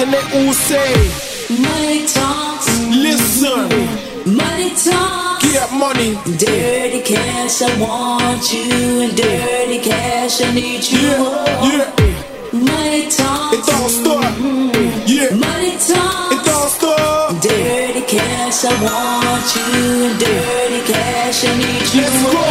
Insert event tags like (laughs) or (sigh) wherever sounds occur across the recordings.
and they all say, Money talks. Listen, money talks. Get money. Dirty cash, I want you, and dirty cash, I need you. Yeah, yeah. Money talks. It don't stop. Yeah. Money talks. It don't stop. Dirty cash, I want you, and dirty cash, I need you. Let's go.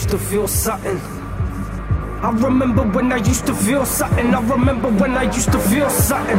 used to feel something. I remember when I used to feel something. I remember when I used to feel something.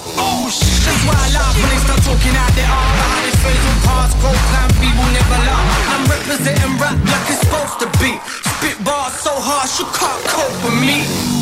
with me.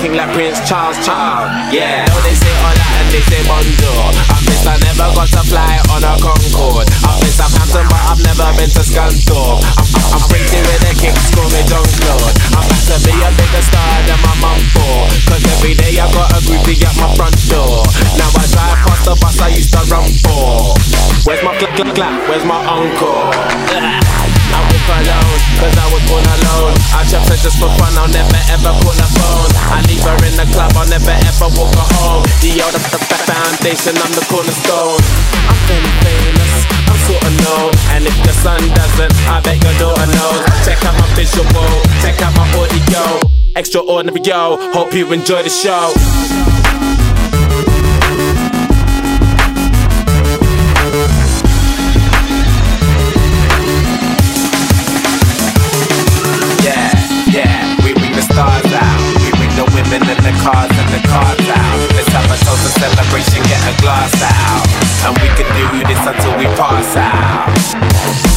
King like Prince Charles Charles. Yeah, know they say hola and they say bonjour. I miss I never got to fly on a Concorde. I miss Southampton, but I've never been to Scunthorpe. I'm, I'm pretty with the kicks, call me Jean Claude. I'm about to be a bigger star than my mum for. Cause every day I got a groupie at my front door. Now I drive past the bus I used to run for. Where's my clap clap clap? Where's my uncle? (laughs) I walk alone, cause I was born alone. I trap her just for fun, I'll never ever call her phone. I leave her in the club, I'll never ever walk her home. The old the foundation, I'm the cornerstone. I'm feeling famous, I'm sorta known. And if your son doesn't, I bet your daughter knows. Check out my visual, check out my audio. Extraordinary, yo. Hope you enjoy the show. stars out. We bring the women and the cars and the cars out. Let's have a toast and celebration, get a glass out. And we can do this until we pass out.